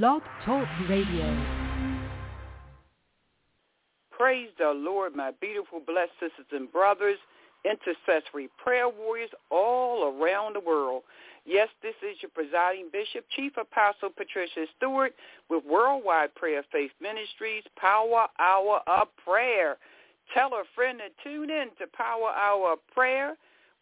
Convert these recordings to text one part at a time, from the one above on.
Blog Talk Radio. Praise the Lord, my beautiful, blessed sisters and brothers, intercessory prayer warriors all around the world. Yes, this is your presiding bishop, Chief Apostle Patricia Stewart with Worldwide Prayer Faith Ministries, Power Hour of Prayer. Tell a friend to tune in to Power Hour of Prayer.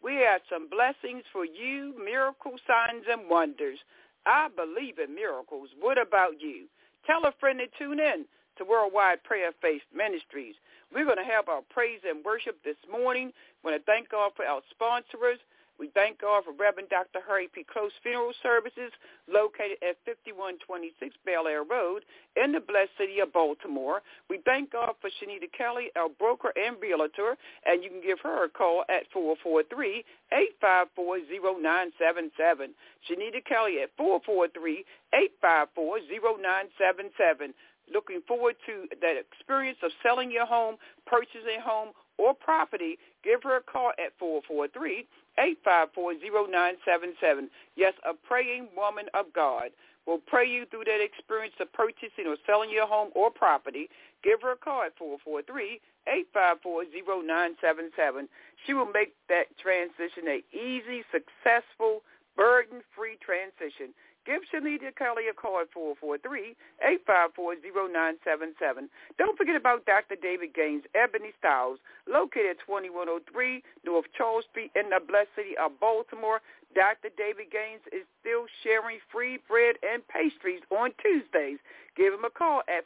We have some blessings for you, miracle signs and wonders. I believe in miracles. What about you? Tell a friend to tune in to Worldwide Prayer Faith Ministries. We're going to have our praise and worship this morning. I want to thank God for our sponsors. We thank God for Reverend Dr. Harry P. Close Funeral Services located at 5126 Belair Road in the blessed city of Baltimore. We thank God for Shanita Kelly, our broker and realtor, and you can give her a call at 443-854-0977. Shanita Kelly at 443-854-0977 looking forward to that experience of selling your home, purchasing a home or property, give her a call at 443 8540977. Yes, a praying woman of God will pray you through that experience of purchasing or selling your home or property. Give her a call at 443-8540977. She will make that transition a easy, successful, burden-free transition. Give Shanita Kelly a call at 443-854-0977. Don't forget about Dr. David Gaines, Ebony Styles, located at 2103 North Charles Street in the blessed city of Baltimore. Dr. David Gaines is still sharing free bread and pastries on Tuesdays. Give him a call at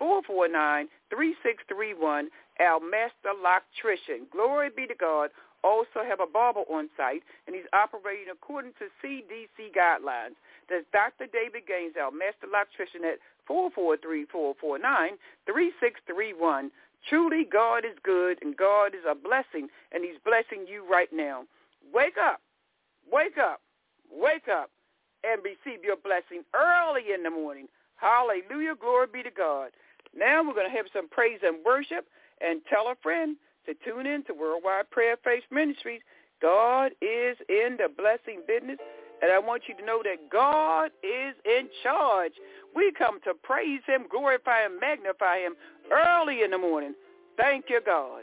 443-449-3631. Our master electrician. Glory be to God also have a barber on site, and he's operating according to CDC guidelines. That's Dr. David Gaines, our master electrician at 443-449-3631. Truly, God is good, and God is a blessing, and he's blessing you right now. Wake up, wake up, wake up, and receive your blessing early in the morning. Hallelujah, glory be to God. Now we're going to have some praise and worship, and tell a friend to tune in to Worldwide Prayer Faith Ministries. God is in the blessing business, and I want you to know that God is in charge. We come to praise him, glorify him, magnify him early in the morning. Thank you, God.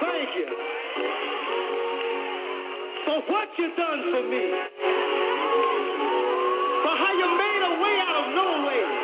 Thank you for what you've done for me. For how you made a way out of no way.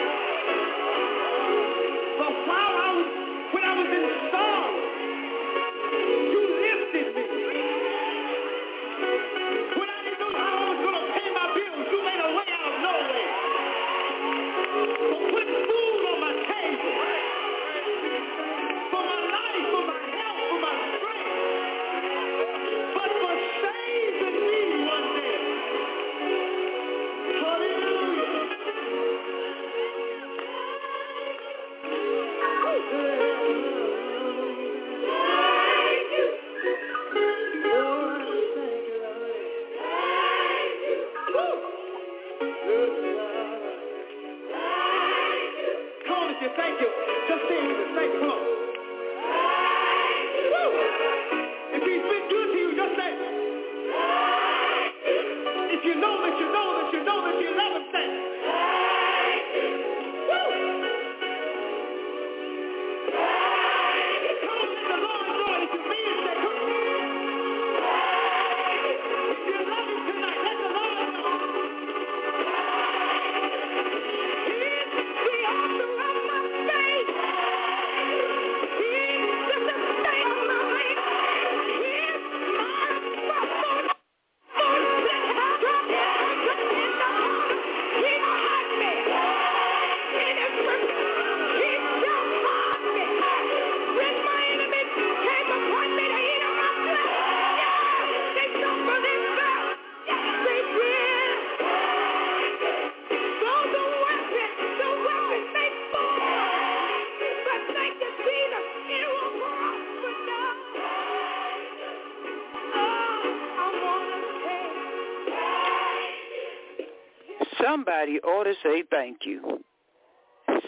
Somebody ought to say thank you.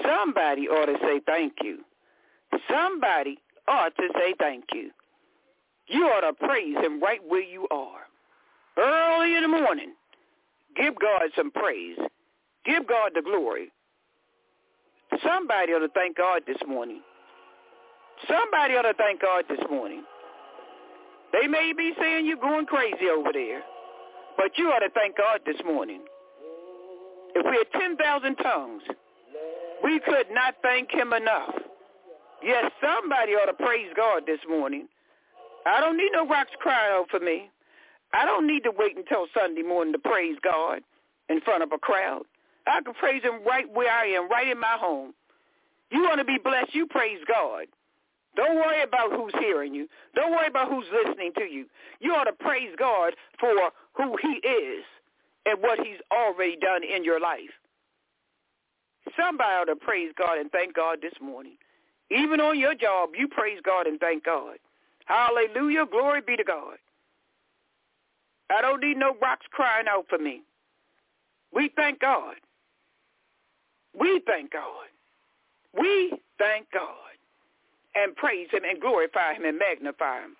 Somebody ought to say thank you. Somebody ought to say thank you. You ought to praise him right where you are. Early in the morning, give God some praise. Give God the glory. Somebody ought to thank God this morning. Somebody ought to thank God this morning. They may be saying you're going crazy over there, but you ought to thank God this morning. If we had 10,000 tongues, we could not thank him enough. Yes, somebody ought to praise God this morning. I don't need no rocks crying out for me. I don't need to wait until Sunday morning to praise God in front of a crowd. I can praise him right where I am, right in my home. You want to be blessed, you praise God. Don't worry about who's hearing you. Don't worry about who's listening to you. You ought to praise God for who he is and what he's already done in your life. Somebody ought to praise God and thank God this morning. Even on your job, you praise God and thank God. Hallelujah. Glory be to God. I don't need no rocks crying out for me. We thank God. We thank God. We thank God and praise him and glorify him and magnify him.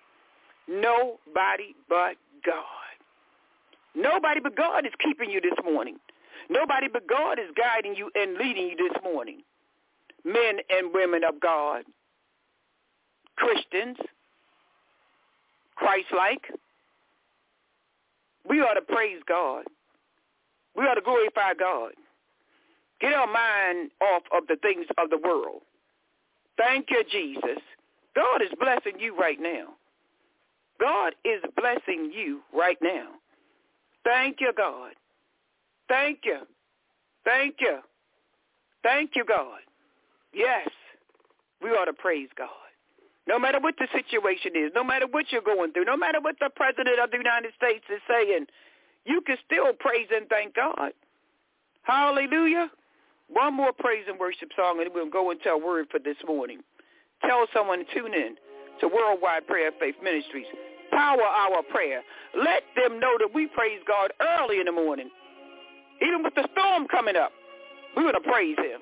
Nobody but God. Nobody but God is keeping you this morning. Nobody but God is guiding you and leading you this morning. Men and women of God, Christians, Christ-like, we ought to praise God. We ought to glorify God. Get our mind off of the things of the world. Thank you, Jesus. God is blessing you right now. God is blessing you right now. Thank you, God. Thank you. Thank you. Thank you, God. Yes, we ought to praise God. No matter what the situation is, no matter what you're going through, no matter what the President of the United States is saying, you can still praise and thank God. Hallelujah. One more praise and worship song, and we'll go into a word for this morning. Tell someone to tune in to Worldwide Prayer Faith Ministries. Power our prayer. Let them know that we praise God early in the morning. Even with the storm coming up, we're going to praise him.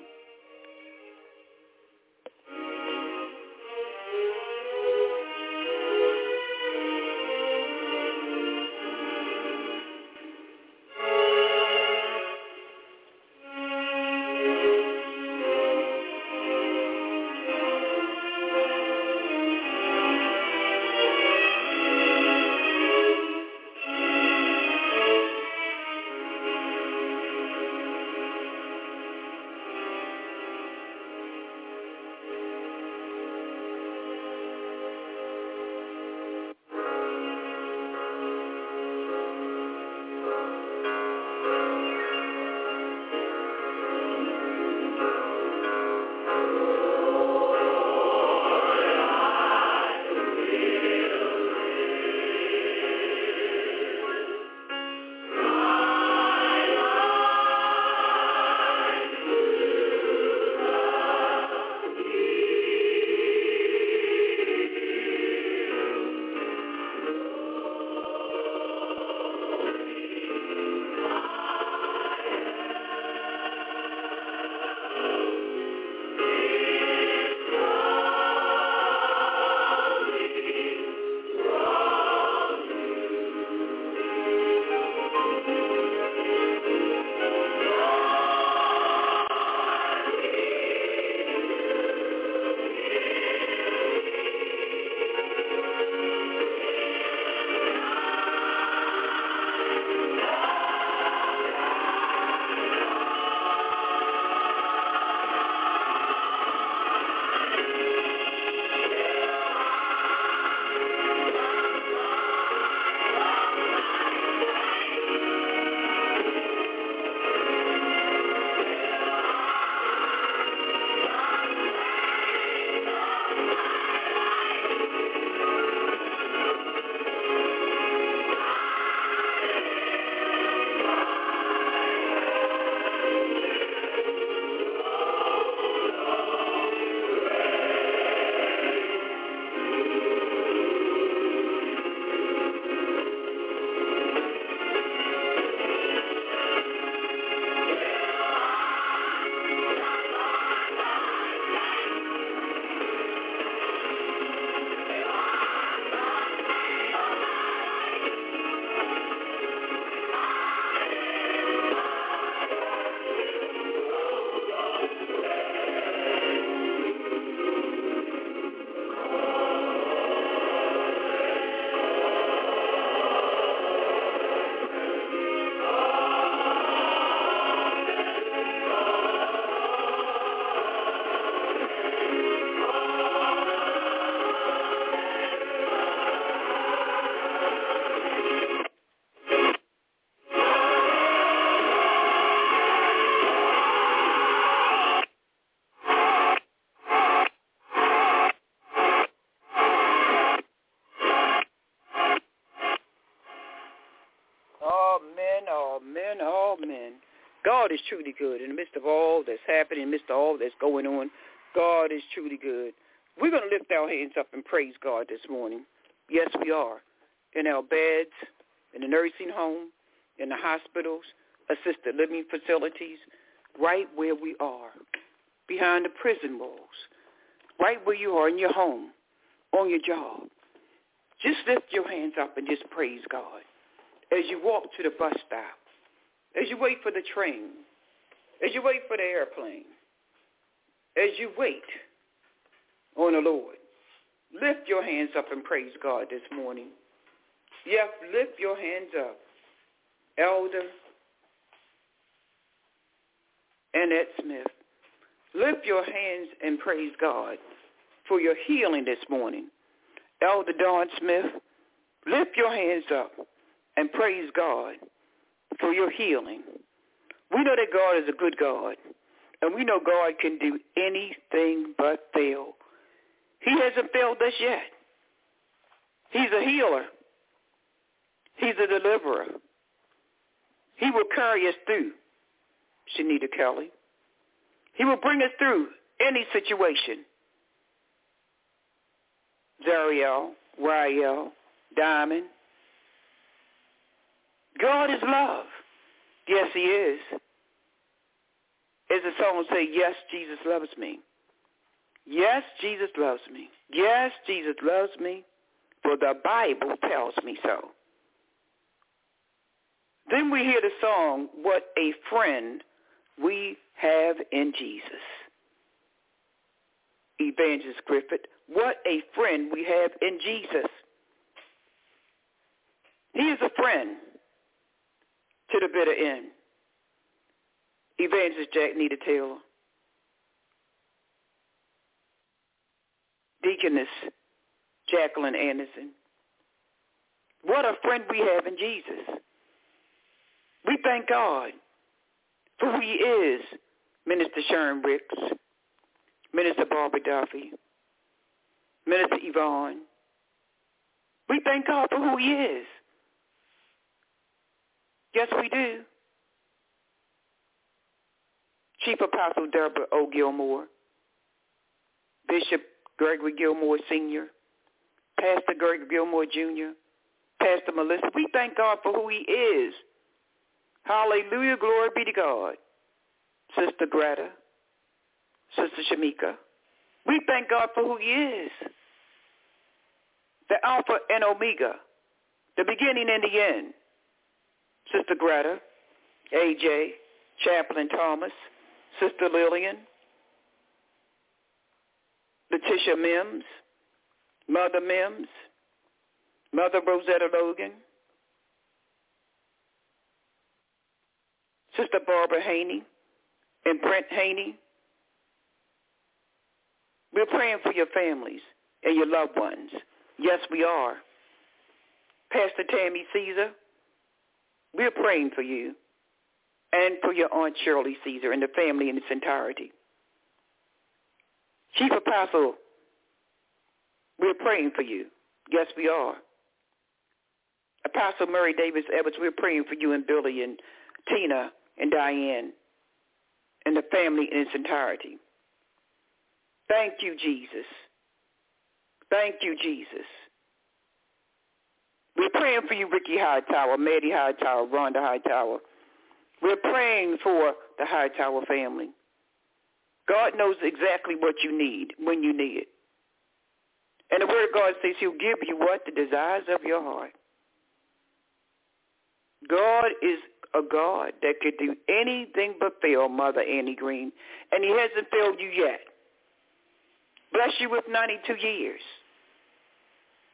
God this morning. Yes, we are. In our beds, in the nursing home, in the hospitals, assisted living facilities, right where we are, behind the prison walls, right where you are in your home, on your job. Just lift your hands up and just praise God as you walk to the bus stop, as you wait for the train, as you wait for the airplane, as you wait on the Lord. Lift your hands up and praise God this morning. Yes, lift your hands up. Elder Annette Smith, lift your hands and praise God for your healing this morning. Elder Dawn Smith, lift your hands up and praise God for your healing. We know that God is a good God, and we know God can do anything but fail. He hasn't failed us yet. He's a healer. He's a deliverer. He will carry us through, Shanita Kelly. He will bring us through any situation. Zariel, Rael, Diamond. God is love. Yes, he is. As the song say, yes, Jesus loves me. Yes, Jesus loves me. Yes, Jesus loves me, for the Bible tells me so. Then we hear the song, What a Friend We Have in Jesus. Evangelist Griffith, what a friend we have in Jesus. He is a friend to the bitter end. Evangelist Jack Nita Taylor. Deaconess Jacqueline Anderson. What a friend we have in Jesus. We thank God for who he is, Minister Sharon Ricks, Minister Barbara Duffy, Minister Yvonne. We thank God for who he is. Yes, we do. Chief Apostle Deborah O. Gilmore, Bishop Gregory Gilmore Sr., Pastor Gregory Gilmore Jr., Pastor Melissa. We thank God for who he is. Hallelujah. Glory be to God. Sister Greta, Sister Shamika. We thank God for who he is. The Alpha and Omega, the beginning and the end. Sister Greta, AJ, Chaplain Thomas, Sister Lillian, Letitia Mims, Mother Mims, Mother Rosetta Logan, Sister Barbara Haney, and Brent Haney. We're praying for your families and your loved ones. Yes, we are. Pastor Tammy Caesar, we're praying for you and for your Aunt Shirley Caesar and the family in its entirety. Chief Apostle, we're praying for you. Yes, we are. Apostle Murray Davis Evans, we're praying for you and Billy and Tina and Diane and the family in its entirety. Thank you, Jesus. Thank you, Jesus. We're praying for you, Ricky Hightower, Maddie Hightower, Rhonda Hightower. We're praying for the Hightower family. God knows exactly what you need when you need it. And the Word of God says he'll give you what? The desires of your heart. God is a God that could do anything but fail Mother Annie Green. And he hasn't failed you yet. Bless you with 92 years.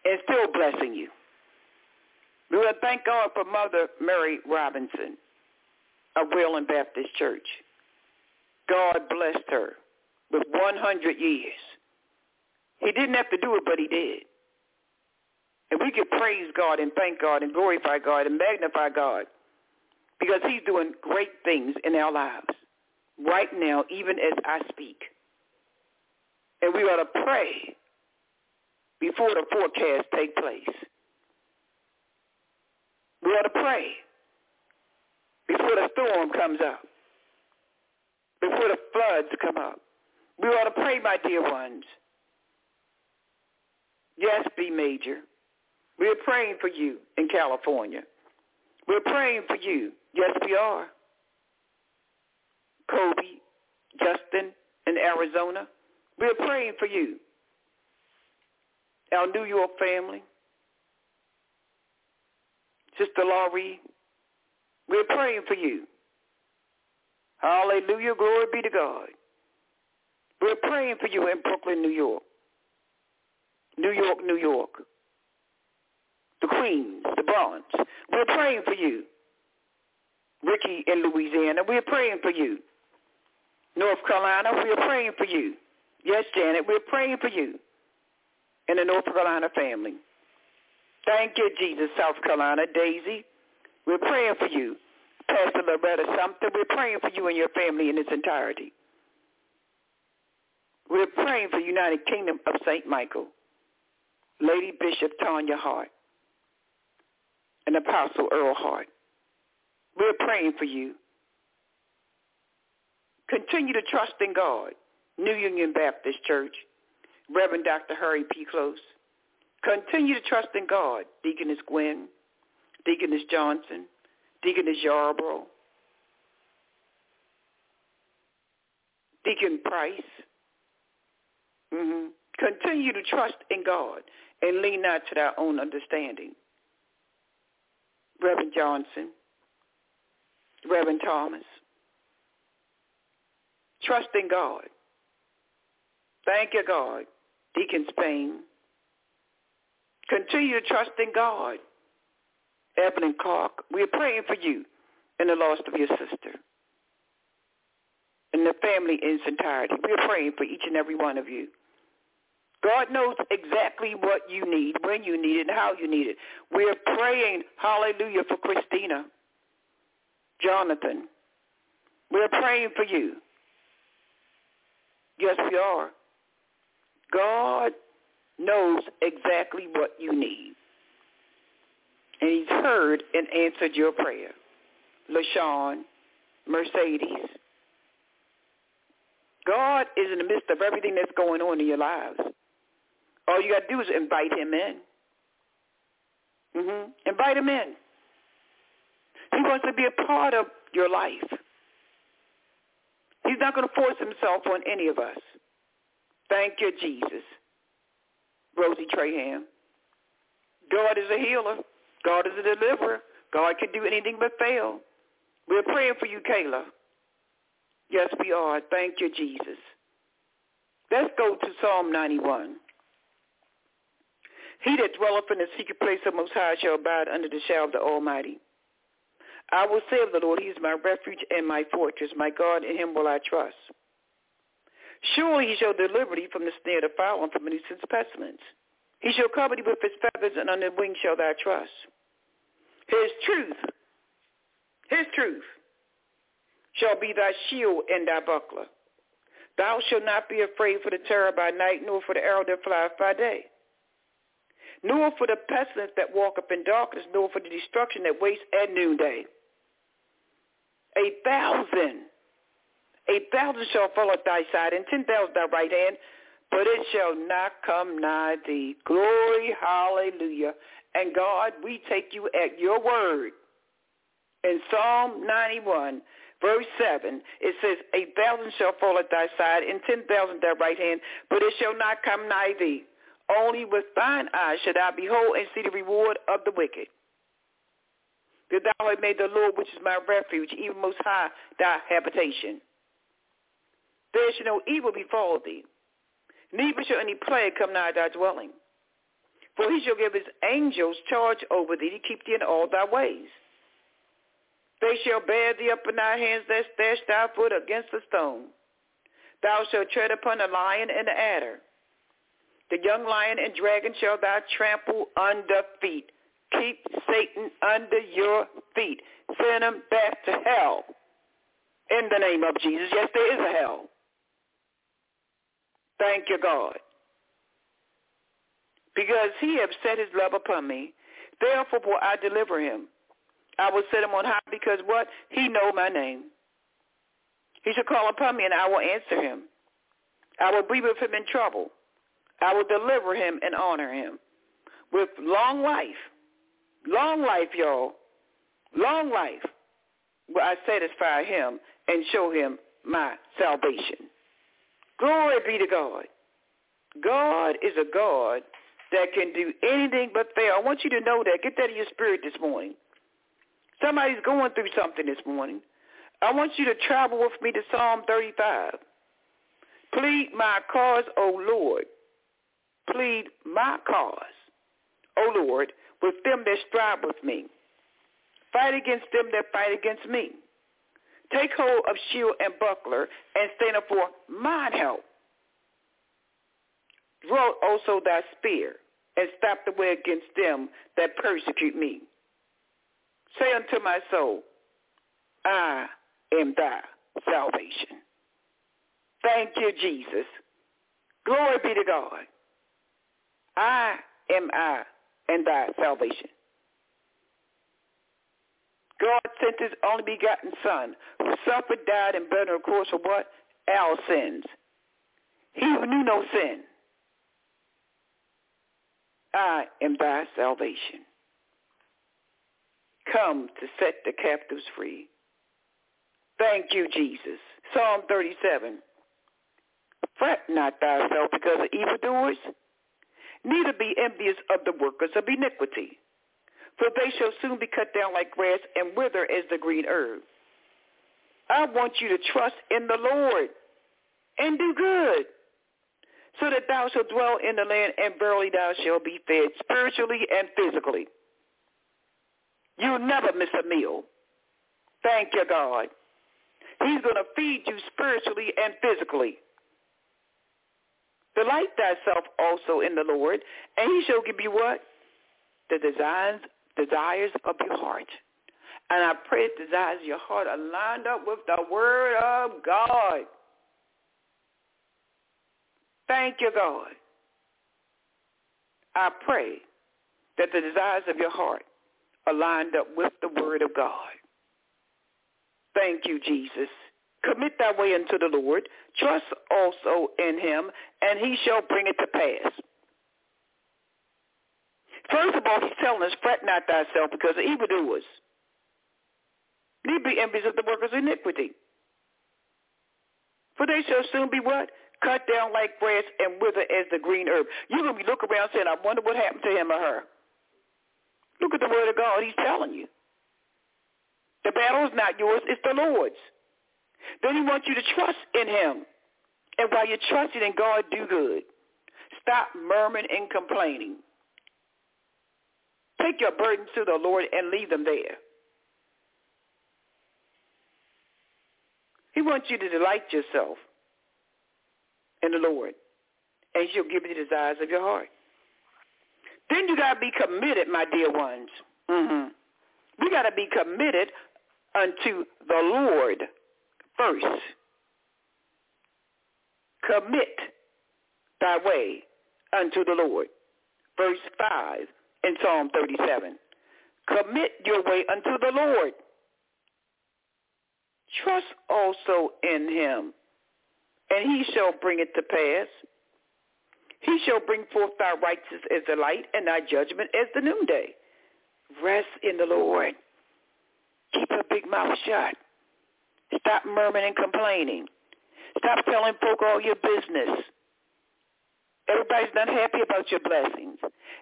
And still blessing you. We want to thank God for Mother Mary Robinson of Wayland Baptist Church. God blessed her with 100 years. He didn't have to do it, but he did. And we can praise God and thank God and glorify God and magnify God because he's doing great things in our lives right now, even as I speak. And we ought to pray before the forecast take place. We ought to pray before the storm comes up. For the floods come up. We ought to pray, my dear ones. Yes, be major. We're praying for you in California. We're praying for you. Yes, we are. Kobe, Justin in Arizona. We're praying for you. Our New York family. Sister Laurie, we're praying for you. Hallelujah. Glory be to God. We're praying for you in Brooklyn, New York. New York, New York. The Queens, the Bronx. We're praying for you. Ricky in Louisiana, we're praying for you. North Carolina, we're praying for you. Yes, Janet, we're praying for you and the North Carolina family. Thank you, Jesus, South Carolina. Daisy, we're praying for you. Pastor Loretta Sumter, we're praying for you and your family in its entirety. We're praying for United Kingdom of St. Michael, Lady Bishop Tanya Hart, and Apostle Earl Hart. We're praying for you. Continue to trust in God. New Union Baptist Church, Reverend Dr. Harry P. Close. Continue to trust in God. Deaconess Gwen, Deaconess Johnson, Deaconess Yarborough, Deacon Price. Mm-hmm. Continue to trust in God and lean not to their own understanding. Reverend Johnson, Reverend Thomas. Trust in God. Thank you, God. Deacon Spain. Continue to trust in God. Evelyn Clark, we're praying for you in the loss of your sister. And the family in its entirety. We're praying for each and every one of you. God knows exactly what you need, when you need it, and how you need it. We're praying, hallelujah, for Christina, Jonathan. We're praying for you. Yes, we are. God knows exactly what you need. And he's heard and answered your prayer. LaShawn, Mercedes. God is in the midst of everything that's going on in your lives. All you got to do is invite him in. Mm-hmm. Invite him in. He wants to be a part of your life. He's not going to force himself on any of us. Thank you, Jesus. Rosie Traham. God is a healer. God is a deliverer. God can do anything but fail. We're praying for you, Kayla. Yes, we are. Thank you, Jesus. Let's go to Psalm 91. He that dwelleth in the secret place of Most High shall abide under the shadow of the Almighty. I will say of the Lord, he is my refuge and my fortress. My God, in him will I trust. Surely he shall deliver thee from the snare of the fowl and from the nuisance pestilence. He shall cover thee with his feathers, and under his wings shall thou trust. His truth, his truth, shall be thy shield and thy buckler. Thou shalt not be afraid for the terror by night, nor for the arrow that flieth by day, nor for the pestilence that walketh in darkness, nor for the destruction that wastes at noonday. A thousand a thousand shall fall at thy side, and ten thousand at thy right hand, but it shall not come nigh thee. Glory, hallelujah. And God, we take you at your word. In Psalm 91, verse 7, it says, A thousand shall fall at thy side, and ten thousand at thy right hand, but it shall not come nigh thee. Only with thine eyes shall thou behold and see the reward of the wicked. That thou hast made the Lord, which is my refuge, even most high thy habitation. There shall no evil befall thee, neither shall any plague come nigh thy dwelling. For he shall give his angels charge over thee to keep thee in all thy ways. They shall bear thee up in thy hands, that dash thy foot against a stone. Thou shalt tread upon the lion and the adder. The young lion and dragon shall thou trample under feet. Keep Satan under your feet. Send him back to hell. In the name of Jesus. Yes, there is a hell. Thank you, God. Because he have set his love upon me. Therefore will I deliver him. I will set him on high because what? He know my name. He shall call upon me, and I will answer him. I will be with him in trouble. I will deliver him and honor him with long life. Long life, y'all. Long life. Will I satisfy him and show him my salvation. Glory be to God. God is a God that can do anything but fail. I want you to know that. Get that in your spirit this morning. Somebody's going through something this morning. I want you to travel with me to Psalm 35. Plead my cause, O Lord. Plead my cause, O Lord, with them that strive with me. Fight against them that fight against me. Take hold of shield and buckler and stand up for mine help. Draw also thy spear and stop the way against them that persecute me. Say unto my soul, I am thy salvation. Thank you, Jesus. Glory be to God. I am I and thy salvation. God sent his only begotten Son, who suffered, died, and buried, of course, for what? Our sins. He who knew no sin. I am thy salvation. Come to set the captives free. Thank you, Jesus. Psalm 37. Fret not thyself because of evildoers, neither be envious of the workers of iniquity for they shall soon be cut down like grass and wither as the green herb. I want you to trust in the Lord and do good, so that thou shalt dwell in the land, and verily thou shalt be fed spiritually and physically. You'll never miss a meal. Thank you, God. He's going to feed you spiritually and physically. Delight thyself also in the Lord, and he shall give you what? The designs desires of your heart. And I pray the desires of your heart are lined up with the word of God. Thank you, God. I pray that the desires of your heart are lined up with the word of God. Thank you, Jesus. Commit thy way unto the Lord. Trust also in him, and he shall bring it to pass. First of all, he's telling us, fret not thyself because of evildoers. Need be envious of the workers of iniquity. For they shall soon be what? Cut down like grass and wither as the green herb. You're going to be looking around saying, I wonder what happened to him or her. Look at the word of God. He's telling you. The battle is not yours. It's the Lord's. Then he wants you to trust in him. And while you're trusting in God, do good. Stop murmuring and complaining. Take your burdens to the Lord and leave them there. He wants you to delight yourself in the Lord, and he'll give you the desires of your heart. Then you got to be committed, my dear ones. Mm-hmm. We got to be committed unto the Lord first. Commit thy way unto the Lord. Verse 5 in Psalm 37. Commit your way unto the Lord. Trust also in him, and he shall bring it to pass. He shall bring forth thy righteousness as the light, and thy judgment as the noonday. Rest in the Lord. Keep your big mouth shut. Stop murmuring and complaining. Stop telling folk all your business. Everybody's not happy about your blessings.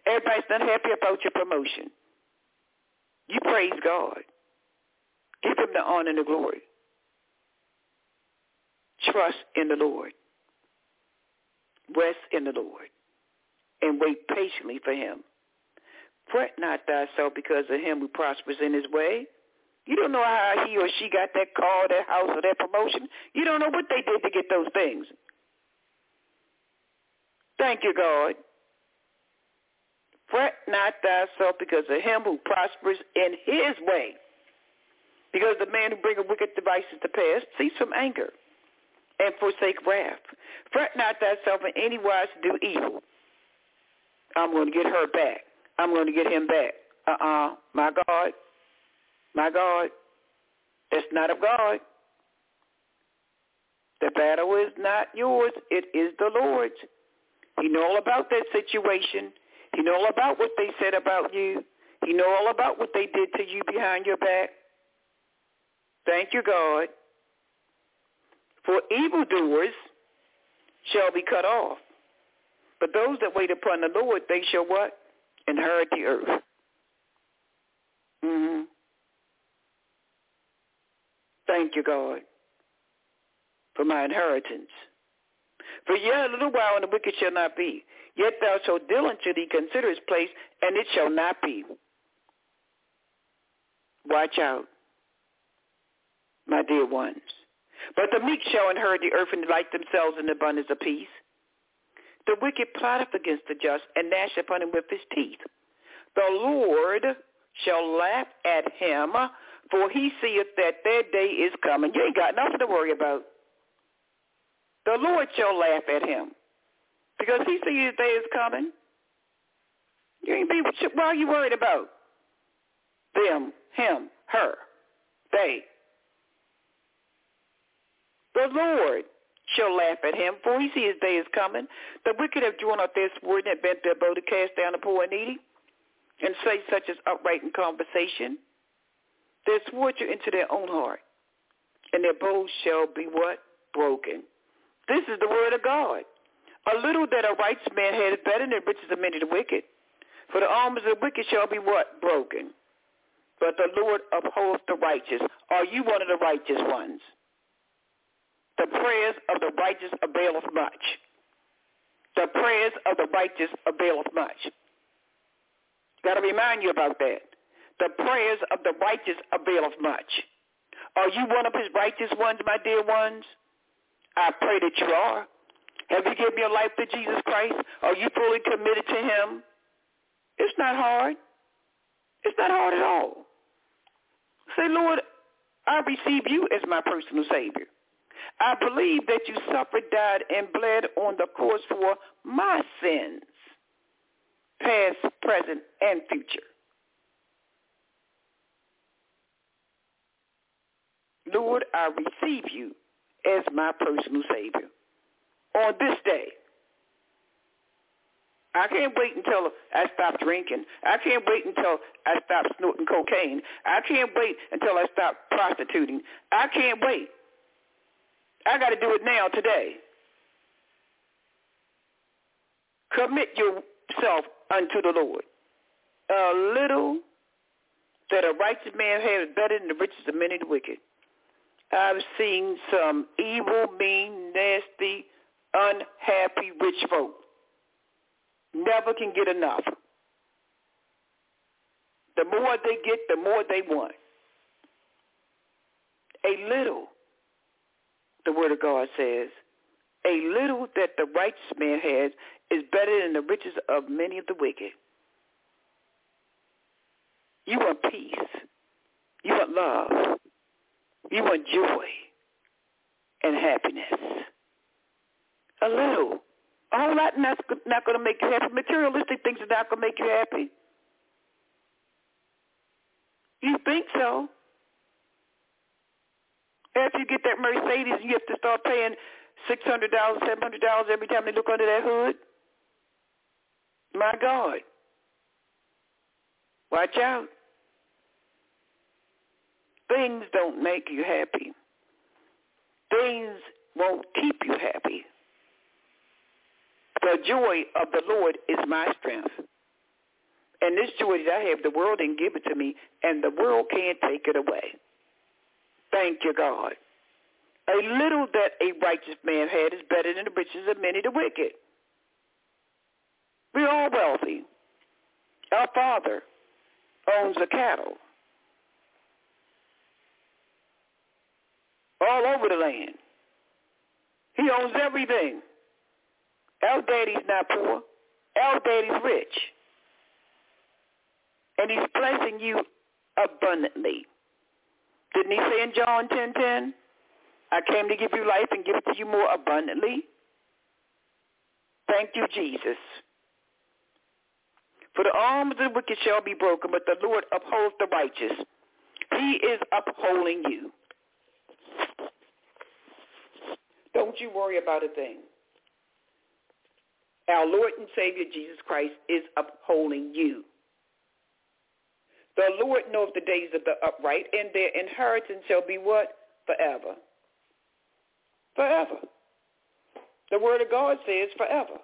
Everybody's not happy about your promotion. You praise God. Give him the honor and the glory. Trust in the Lord. Rest in the Lord. And wait patiently for him. Fret not thyself because of him who prospers in his way. You don't know how he or she got that car, that house, or that promotion. You don't know what they did to get those things. Thank you, God. Fret not thyself because of him who prospers in his way. Because the man who bringeth wicked devices to pass cease from anger and forsake wrath. Fret not thyself in any wise to do evil. I'm going to get her back. I'm going to get him back. Uh-uh. My God. My God. That's not of God. The battle is not yours. It is the Lord's. You know all about that situation. You know all about what they said about you. You know all about what they did to you behind your back. Thank you, God. For evildoers shall be cut off. But those that wait upon the Lord, they shall what? Inherit the earth. Mm-hmm. Thank you, God, for my inheritance. For yet a little while, and the wicked shall not be. Yet thou shalt diligently consider his place, and it shall not be. Watch out, my dear ones. But the meek shall inherit the earth and delight themselves in abundance of peace. The wicked plotteth against the just, and gnash upon him with his teeth. The Lord shall laugh at him, for he seeth that their day is coming. You ain't got nothing to worry about. The Lord shall laugh at him, because he sees day is coming. You ain't be, what are you worried about? Them, him, her, they. The Lord shall laugh at him, for he sees his day is coming. The wicked have drawn up their sword and have bent their bow to cast down the poor and needy, and say such as upright in conversation. Their sword shall into their own heart, and their bows shall be what? Broken. This is the word of God. A little that a righteous man has better than riches of many the wicked. For the arms of the wicked shall be what? Broken. But the Lord upholds the righteous. Are you one of the righteous ones? The prayers of the righteous availeth much. The prayers of the righteous availeth much. Got to remind you about that. The prayers of the righteous availeth much. Are you one of his righteous ones, my dear ones? I pray that you are. Have you given your life to Jesus Christ? Are you fully committed to him? It's not hard. It's not hard at all. Say, Lord, I receive you as my personal Savior. I believe that you suffered, died, and bled on the cross for my sins, past, present, and future. Lord, I receive you as my personal Savior on this day. I can't wait until I stop drinking. I can't wait until I stop snorting cocaine. I can't wait until I stop prostituting. I can't wait. I got to do it now today. Commit yourself unto the Lord. A little that a righteous man has is better than the riches of many the wicked. I've seen some evil, mean, nasty, unhappy rich folk. Never can get enough. The more they get, the more they want. A little the word of God says, a little that the righteous man has is better than the riches of many of the wicked. You want peace. You want love. You want joy and happiness. A little. A whole lot not, not going to make you happy. Materialistic things are not going to make you happy. You think so. After you get that Mercedes, you have to start paying six hundred dollars, seven hundred dollars every time they look under that hood. My God. Watch out. Things don't make you happy. Things won't keep you happy. The joy of the Lord is my strength. And this joy that I have, the world didn't give it to me, and the world can't take it away. Thank you, God. A little that a righteous man had is better than the riches of many the wicked. We're all wealthy. Our father owns the cattle all over the land. He owns everything. Our daddy's not poor. Our daddy's rich. And he's blessing you abundantly. Didn't he say in John 10:10, 10, 10, I came to give you life and give it to you more abundantly? Thank you, Jesus. For the arms of the wicked shall be broken, but the Lord upholds the righteous. He is upholding you. Don't you worry about a thing. Our Lord and Savior Jesus Christ is upholding you. The Lord knoweth the days of the upright, and their inheritance shall be what? Forever. Forever. The word of God says forever.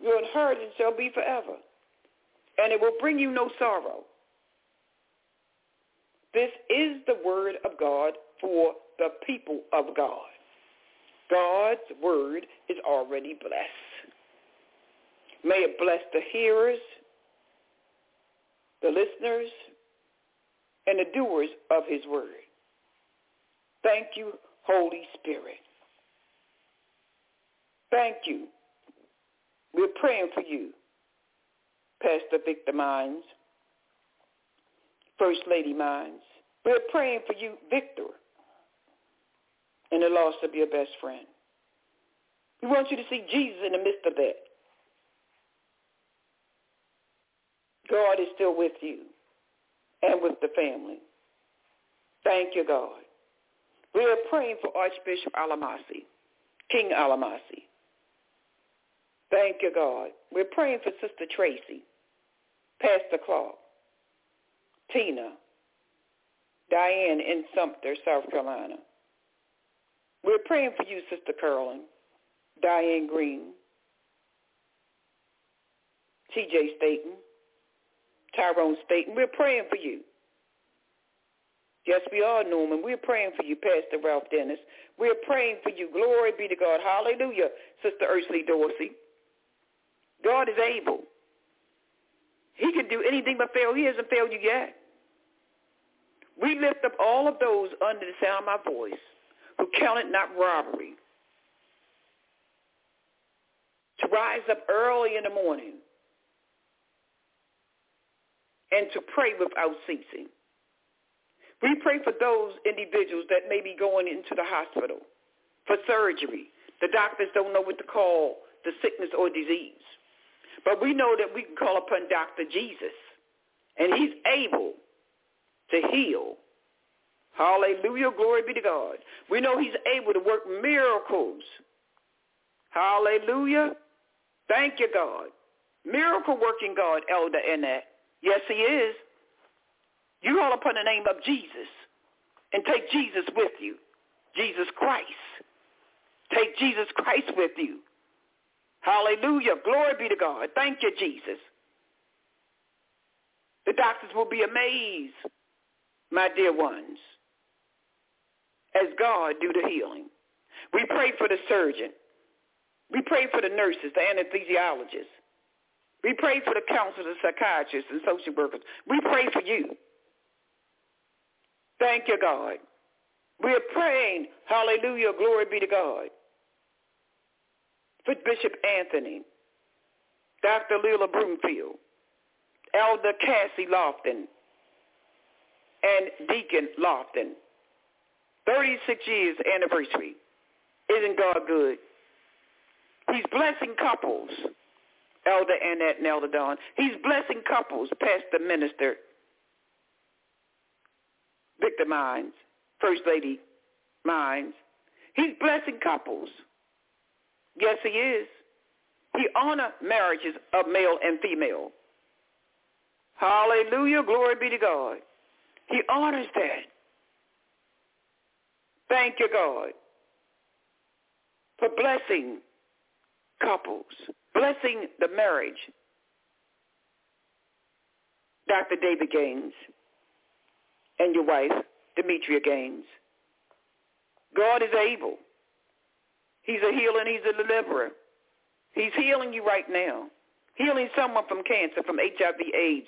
Your inheritance shall be forever. And it will bring you no sorrow. This is the word of God for the people of God. God's word is already blessed. May it bless the hearers, the listeners, and the doers of his word. Thank you, Holy Spirit. Thank you. We're praying for you, Pastor Victor Mines, First Lady Mines. We're praying for you, Victor, and the loss of your best friend. We want you to see Jesus in the midst of that. God is still with you and with the family. Thank you, God. We are praying for Archbishop Alamasi, King Alamasi. Thank you, God. We're praying for Sister Tracy, Pastor Clark, Tina, Diane in Sumter, South Carolina. We're praying for you, Sister Carolyn, Diane Green, T.J. Staten, Tyrone Staten. We're praying for you. Yes, we are, Norman. We're praying for you, Pastor Ralph Dennis. We're praying for you. Glory be to God. Hallelujah, Sister Ursula Dorsey. God is able. He can do anything but fail. He hasn't failed you yet. We lift up all of those under the sound of my voice who count it not robbery to rise up early in the morning and to pray without ceasing. We pray for those individuals that may be going into the hospital for surgery. The doctors don't know what to call the sickness or disease. But we know that we can call upon Dr. Jesus, and he's able to heal. Hallelujah. Glory be to God. We know he's able to work miracles. Hallelujah. Thank you, God. Miracle working God, Elder Annette. Yes, he is. You call upon the name of Jesus and take Jesus with you. Jesus Christ. Take Jesus Christ with you. Hallelujah. Glory be to God. Thank you, Jesus. The doctors will be amazed, my dear ones, as God do the healing. We pray for the surgeon. We pray for the nurses, the anesthesiologists. We pray for the counselors, psychiatrists, and social workers. We pray for you. Thank you, God. We are praying, hallelujah, glory be to God, for Bishop Anthony, Dr. Lila Broomfield, Elder Cassie Lofton, and Deacon Lofton. 36 years anniversary. Isn't God good? He's blessing couples, Elder Annette and Elder. He's blessing couples, Pastor Minister Victor Mines, First Lady Mines. He's blessing couples. Yes, he is. He honor marriages of male and female. Hallelujah. Glory be to God. He honors that. Thank you, God, for blessing couples, blessing the marriage. Dr. David Gaines and your wife, Demetria Gaines. God is able. He's a healer and he's a deliverer. He's healing you right now. Healing someone from cancer, from HIV AIDS,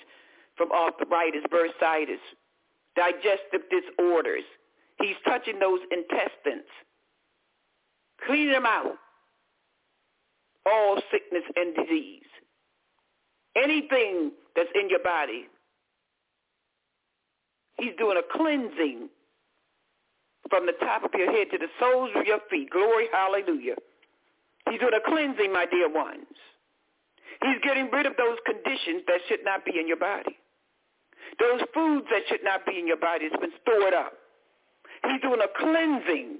from arthritis, bursitis, digestive disorders. He's touching those intestines. Cleaning them out. All sickness and disease. Anything that's in your body He's doing a cleansing from the top of your head to the soles of your feet. Glory, hallelujah. He's doing a cleansing, my dear ones. He's getting rid of those conditions that should not be in your body. Those foods that should not be in your body has been stored up. He's doing a cleansing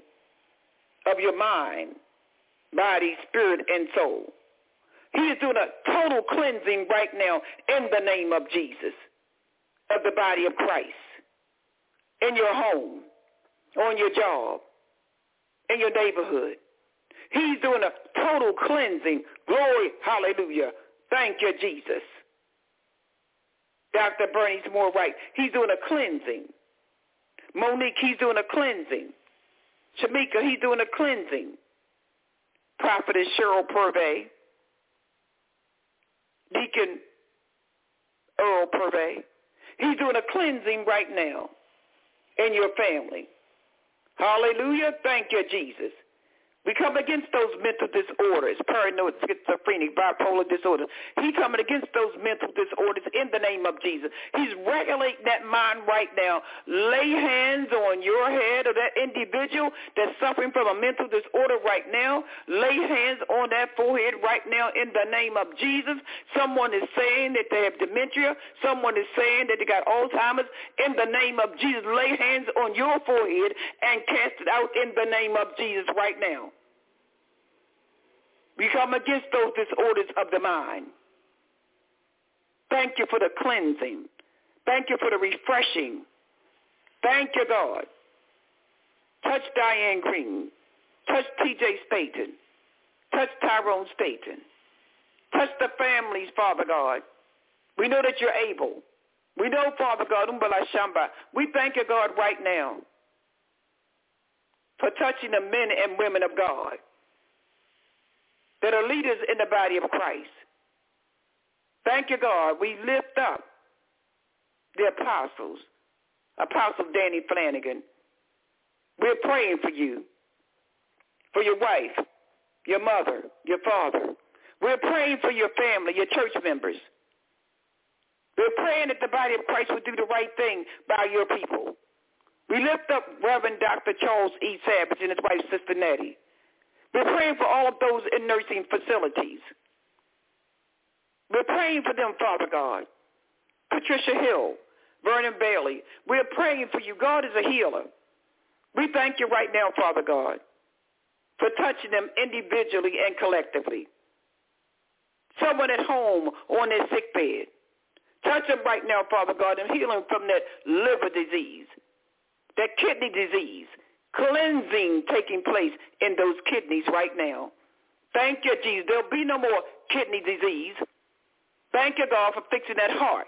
of your mind, body, spirit, and soul. He is doing a total cleansing right now in the name of Jesus, of the body of Christ, in your home, on your job, in your neighborhood. He's doing a total cleansing. Glory, hallelujah. Thank you, Jesus. Dr. Bernice Moore Wright, he's doing a cleansing. Monique, he's doing a cleansing. Shamika, he's doing a cleansing. Prophetess Cheryl Purvey, Deacon Earl Purvey, he's doing a cleansing right now in your family. Hallelujah. Thank you, Jesus. We come against those mental disorders, paranoid, schizophrenic, bipolar disorders. He's coming against those mental disorders in the name of Jesus. He's regulating that mind right now. Lay hands on your head or that individual that's suffering from a mental disorder right now. Lay hands on that forehead right now in the name of Jesus. Someone is saying that they have dementia. Someone is saying that they got Alzheimer's. In the name of Jesus, lay hands on your forehead and cast it out in the name of Jesus right now. We come against those disorders of the mind. Thank you for the cleansing. Thank you for the refreshing. Thank you, God. Touch Diane Green. Touch T.J. Staten. Touch Tyrone Staten. Touch the families, Father God. We know that you're able. We know, Father God, Umbala Shamba. We thank you, God, right now for touching the men and women of God that are leaders in the body of Christ. Thank you, God. We lift up the apostles, Apostle Danny Flanagan. We're praying for you, for your wife, your mother, your father. We're praying for your family, your church members. We're praying that the body of Christ would do the right thing by your people. We lift up Reverend Dr. Charles E. Savage and his wife, Sister Nettie. We're praying for all of those in nursing facilities. We're praying for them, Father God. Patricia Hill, Vernon Bailey. We're praying for you. God is a healer. We thank you right now, Father God, for touching them individually and collectively. Someone at home on their sick bed. Touch them right now, Father God, and heal them from that liver disease, that kidney disease, cleansing taking place in those kidneys right now. Thank you, Jesus. There'll be no more kidney disease. Thank you, God, for fixing that heart.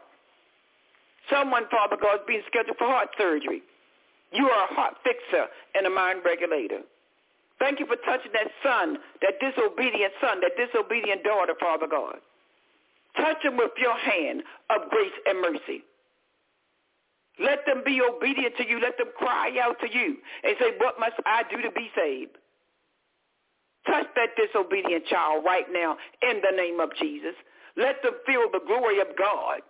Someone, Father God, is being scheduled for heart surgery. You are a heart fixer and a mind regulator. Thank you for touching that son, that disobedient son, that disobedient daughter, Father God. Touch him with your hand of grace and mercy. Let them be obedient to you. Let them cry out to you and say, what must I do to be saved? Touch that disobedient child right now in the name of Jesus. Let them feel the glory of God.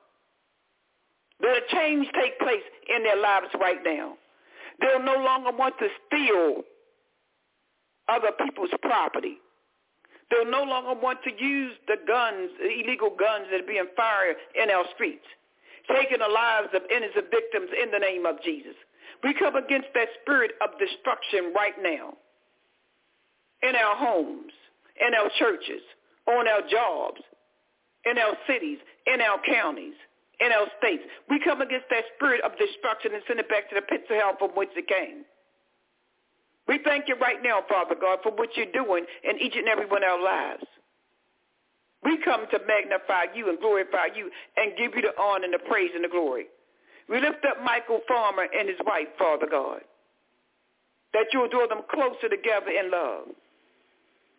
Let a change take place in their lives right now. They'll no longer want to steal other people's property. They'll no longer want to use the guns, the illegal guns that are being fired in our streets taking the lives of innocent victims in the name of Jesus. We come against that spirit of destruction right now in our homes, in our churches, on our jobs, in our cities, in our counties, in our states. We come against that spirit of destruction and send it back to the pits of hell from which it came. We thank you right now, Father God, for what you're doing in each and every one of our lives. We come to magnify you and glorify you and give you the honor and the praise and the glory. We lift up Michael Farmer and his wife, Father God, that you will draw them closer together in love.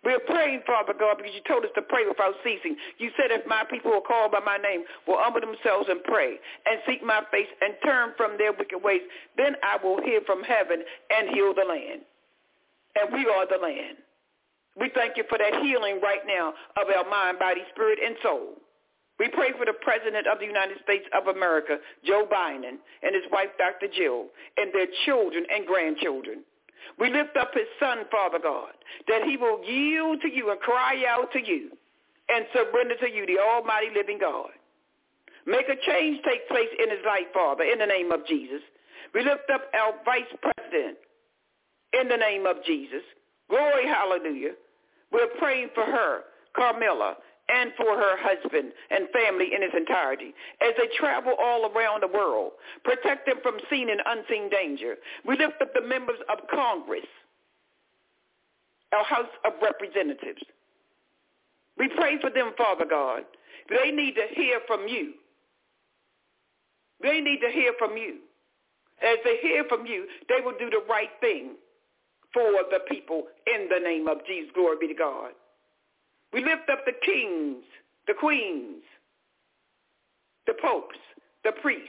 We're praying, Father God, because you told us to pray without ceasing. You said if my people are called by my name will humble themselves and pray and seek my face and turn from their wicked ways, then I will hear from heaven and heal the land. And we are the land. We thank you for that healing right now of our mind, body, spirit, and soul. We pray for the President of the United States of America, Joe Biden, and his wife, Dr. Jill, and their children and grandchildren. We lift up his son, Father God, that he will yield to you and cry out to you and surrender to you, the almighty living God. Make a change take place in his life, Father, in the name of Jesus. We lift up our Vice President in the name of Jesus Glory, hallelujah. We're praying for her, Carmilla, and for her husband and family in its entirety as they travel all around the world. Protect them from seen and unseen danger. We lift up the members of Congress, our House of Representatives. We pray for them, Father God. They need to hear from you. They need to hear from you. As they hear from you, they will do the right thing for the people in the name of Jesus. Glory be to God. We lift up the kings, the queens, the popes, the priests,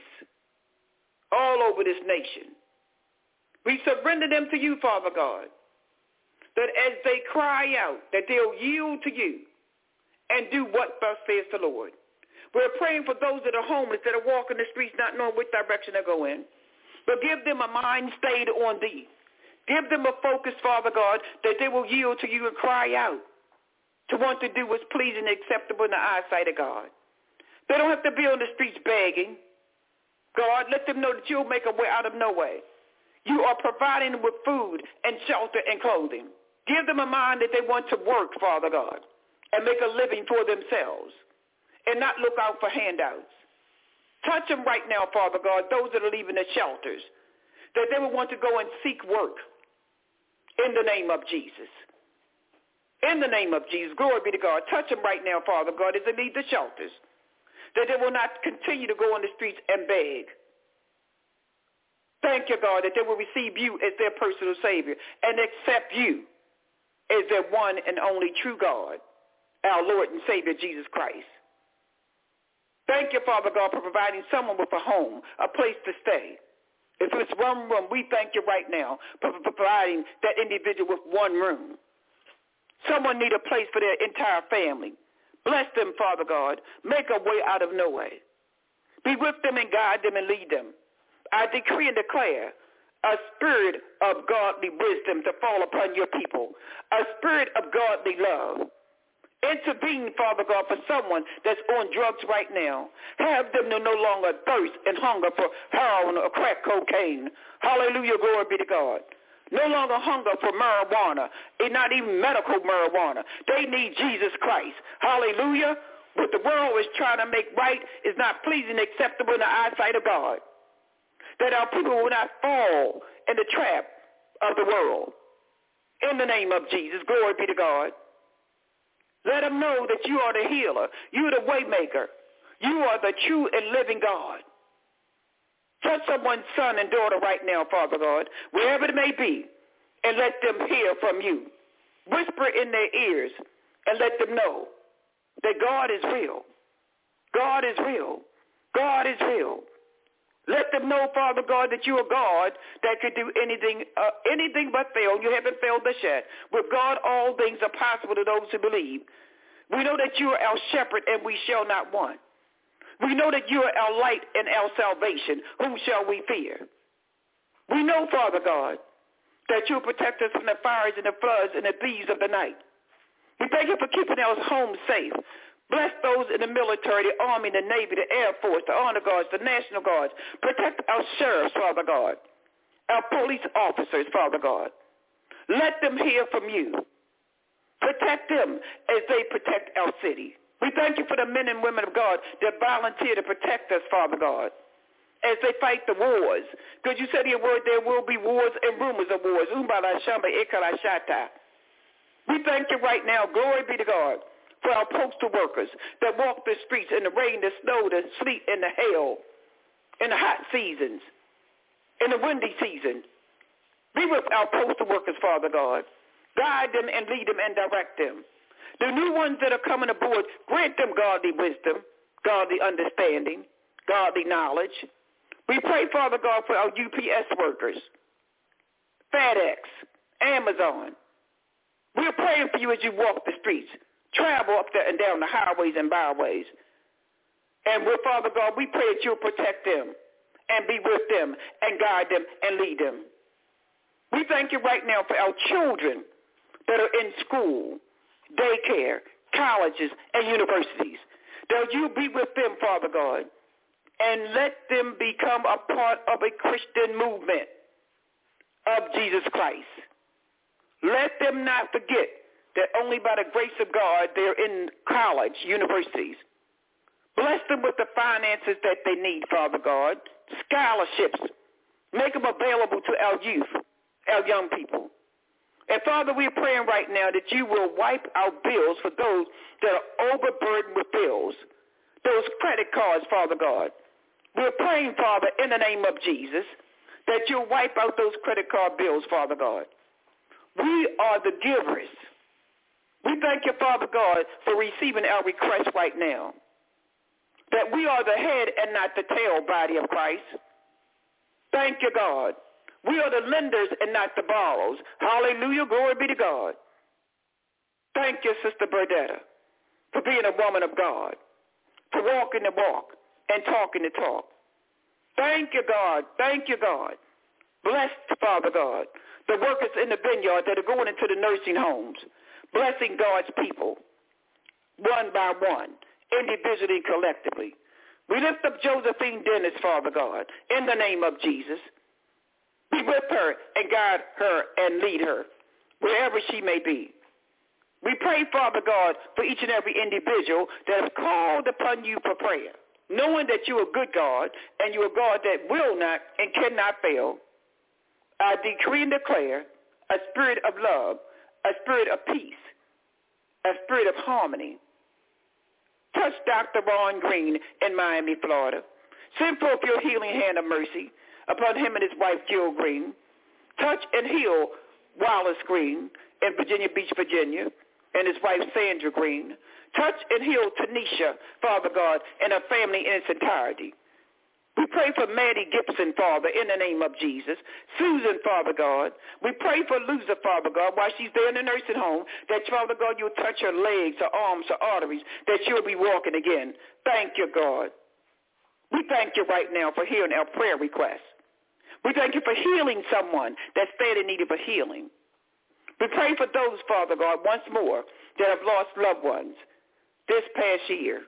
all over this nation. We surrender them to you, Father God, that as they cry out, that they'll yield to you and do what thus says the Lord. We're praying for those that are homeless, that are walking the streets not knowing which direction they're going. But give them a mind stayed on thee. Give them a focus, Father God, that they will yield to you and cry out to want to do what's pleasing and acceptable in the eyesight of God. They don't have to be on the streets begging. God, let them know that you'll make a way out of no way. You are providing them with food and shelter and clothing. Give them a mind that they want to work, Father God, and make a living for themselves and not look out for handouts. Touch them right now, Father God, those that are leaving the shelters, that they will want to go and seek work in the name of Jesus. In the name of Jesus, glory be to God. Touch them right now, Father God, as they leave the shelters, that they will not continue to go on the streets and beg. Thank you, God, that they will receive you as their personal Savior and accept you as their one and only true God, our Lord and Savior, Jesus Christ. Thank you, Father God, for providing someone with a home, a place to stay. If it's one room, we thank you right now for providing that individual with one room. Someone need a place for their entire family. Bless them, Father God. Make a way out of no way. Be with them and guide them and lead them. I decree and declare a spirit of godly wisdom to fall upon your people, a spirit of godly love. Intervene, Father God, for someone that's on drugs right now. Have them to no longer thirst and hunger for heroin or crack cocaine. Hallelujah, glory be to God no longer hunger for marijuana, and not even medical marijuana. They need Jesus Christ. Hallelujah. What the world is trying to make right is not pleasing, acceptable in the eyesight of God. That our people will not fall in the trap of the world. In the name of Jesus, glory be to God. Let them know that you are the healer. You are the waymaker. You are the true and living God. Touch someone's son and daughter right now, Father God, wherever it may be, and let them hear from you. Whisper in their ears and let them know that God is real. God is real. God is real. Let them know, Father God, that you are God that could do anything, uh, anything but fail. You haven't failed us yet. With God, all things are possible to those who believe. We know that you are our shepherd and we shall not want. We know that you are our light and our salvation. Whom shall we fear? We know, Father God, that you'll protect us from the fires and the floods and the thieves of the night. We thank you for keeping our homes safe. Bless those in the military, the Army, the Navy, the Air Force, the Honor Guards, the National Guards. Protect our sheriffs, Father God, our police officers, Father God. Let them hear from you. Protect them as they protect our city. We thank you for the men and women of God that volunteer to protect us, Father God, as they fight the wars. Because you said in your word there will be wars and rumors of wars. We thank you right now. Glory be to God for our postal workers that walk the streets in the rain, the snow, the sleet, and the hail, in the hot seasons, in the windy season. Be with our postal workers, Father God. Guide them and lead them and direct them. The new ones that are coming aboard, grant them godly wisdom, godly understanding, godly knowledge. We pray, Father God, for our UPS workers, FedEx, Amazon. We're praying for you as you walk the streets, travel up there and down the highways and byways. And we Father God, we pray that you'll protect them and be with them and guide them and lead them. We thank you right now for our children that are in school, daycare, colleges, and universities. That you be with them, Father God, and let them become a part of a Christian movement of Jesus Christ. Let them not forget that only by the grace of God they're in college, universities. Bless them with the finances that they need, Father God. Scholarships. Make them available to our youth, our young people. And Father, we're praying right now that you will wipe out bills for those that are overburdened with bills, those credit cards, Father God. We're praying, Father, in the name of Jesus, that you'll wipe out those credit card bills, Father God. We are the givers. We thank you, Father God, for receiving our request right now. That we are the head and not the tail body of Christ. Thank you, God. We are the lenders and not the borrowers. Hallelujah. Glory be to God. Thank you, Sister Burdetta, for being a woman of God, for walking the walk and talking the talk. Thank you, God. Thank you, God. Blessed, Father God, the workers in the vineyard that are going into the nursing homes, blessing God's people one by one, individually and collectively. We lift up Josephine Dennis, Father God, in the name of Jesus. Be with her and guide her and lead her wherever she may be. We pray, Father God, for each and every individual that has called upon you for prayer, knowing that you're a good God and you're a God that will not and cannot fail. I decree and declare a spirit of love, a spirit of peace, a spirit of harmony. Touch Dr. Ron Green in Miami, Florida. Send forth your healing hand of mercy upon him and his wife, Jill Green. Touch and heal Wallace Green in Virginia Beach, Virginia, and his wife, Sandra Green. Touch and heal Tanisha, Father God, and her family in its entirety. We pray for Maddie Gibson, Father, in the name of Jesus. Susan, Father God. We pray for Luza, Father God, while she's there in the nursing home, that, Father God, you'll touch her legs, her arms, her arteries, that she'll be walking again. Thank you, God. We thank you right now for hearing our prayer requests. We thank you for healing someone that's standing in need of healing. We pray for those, Father God, once more that have lost loved ones this past year.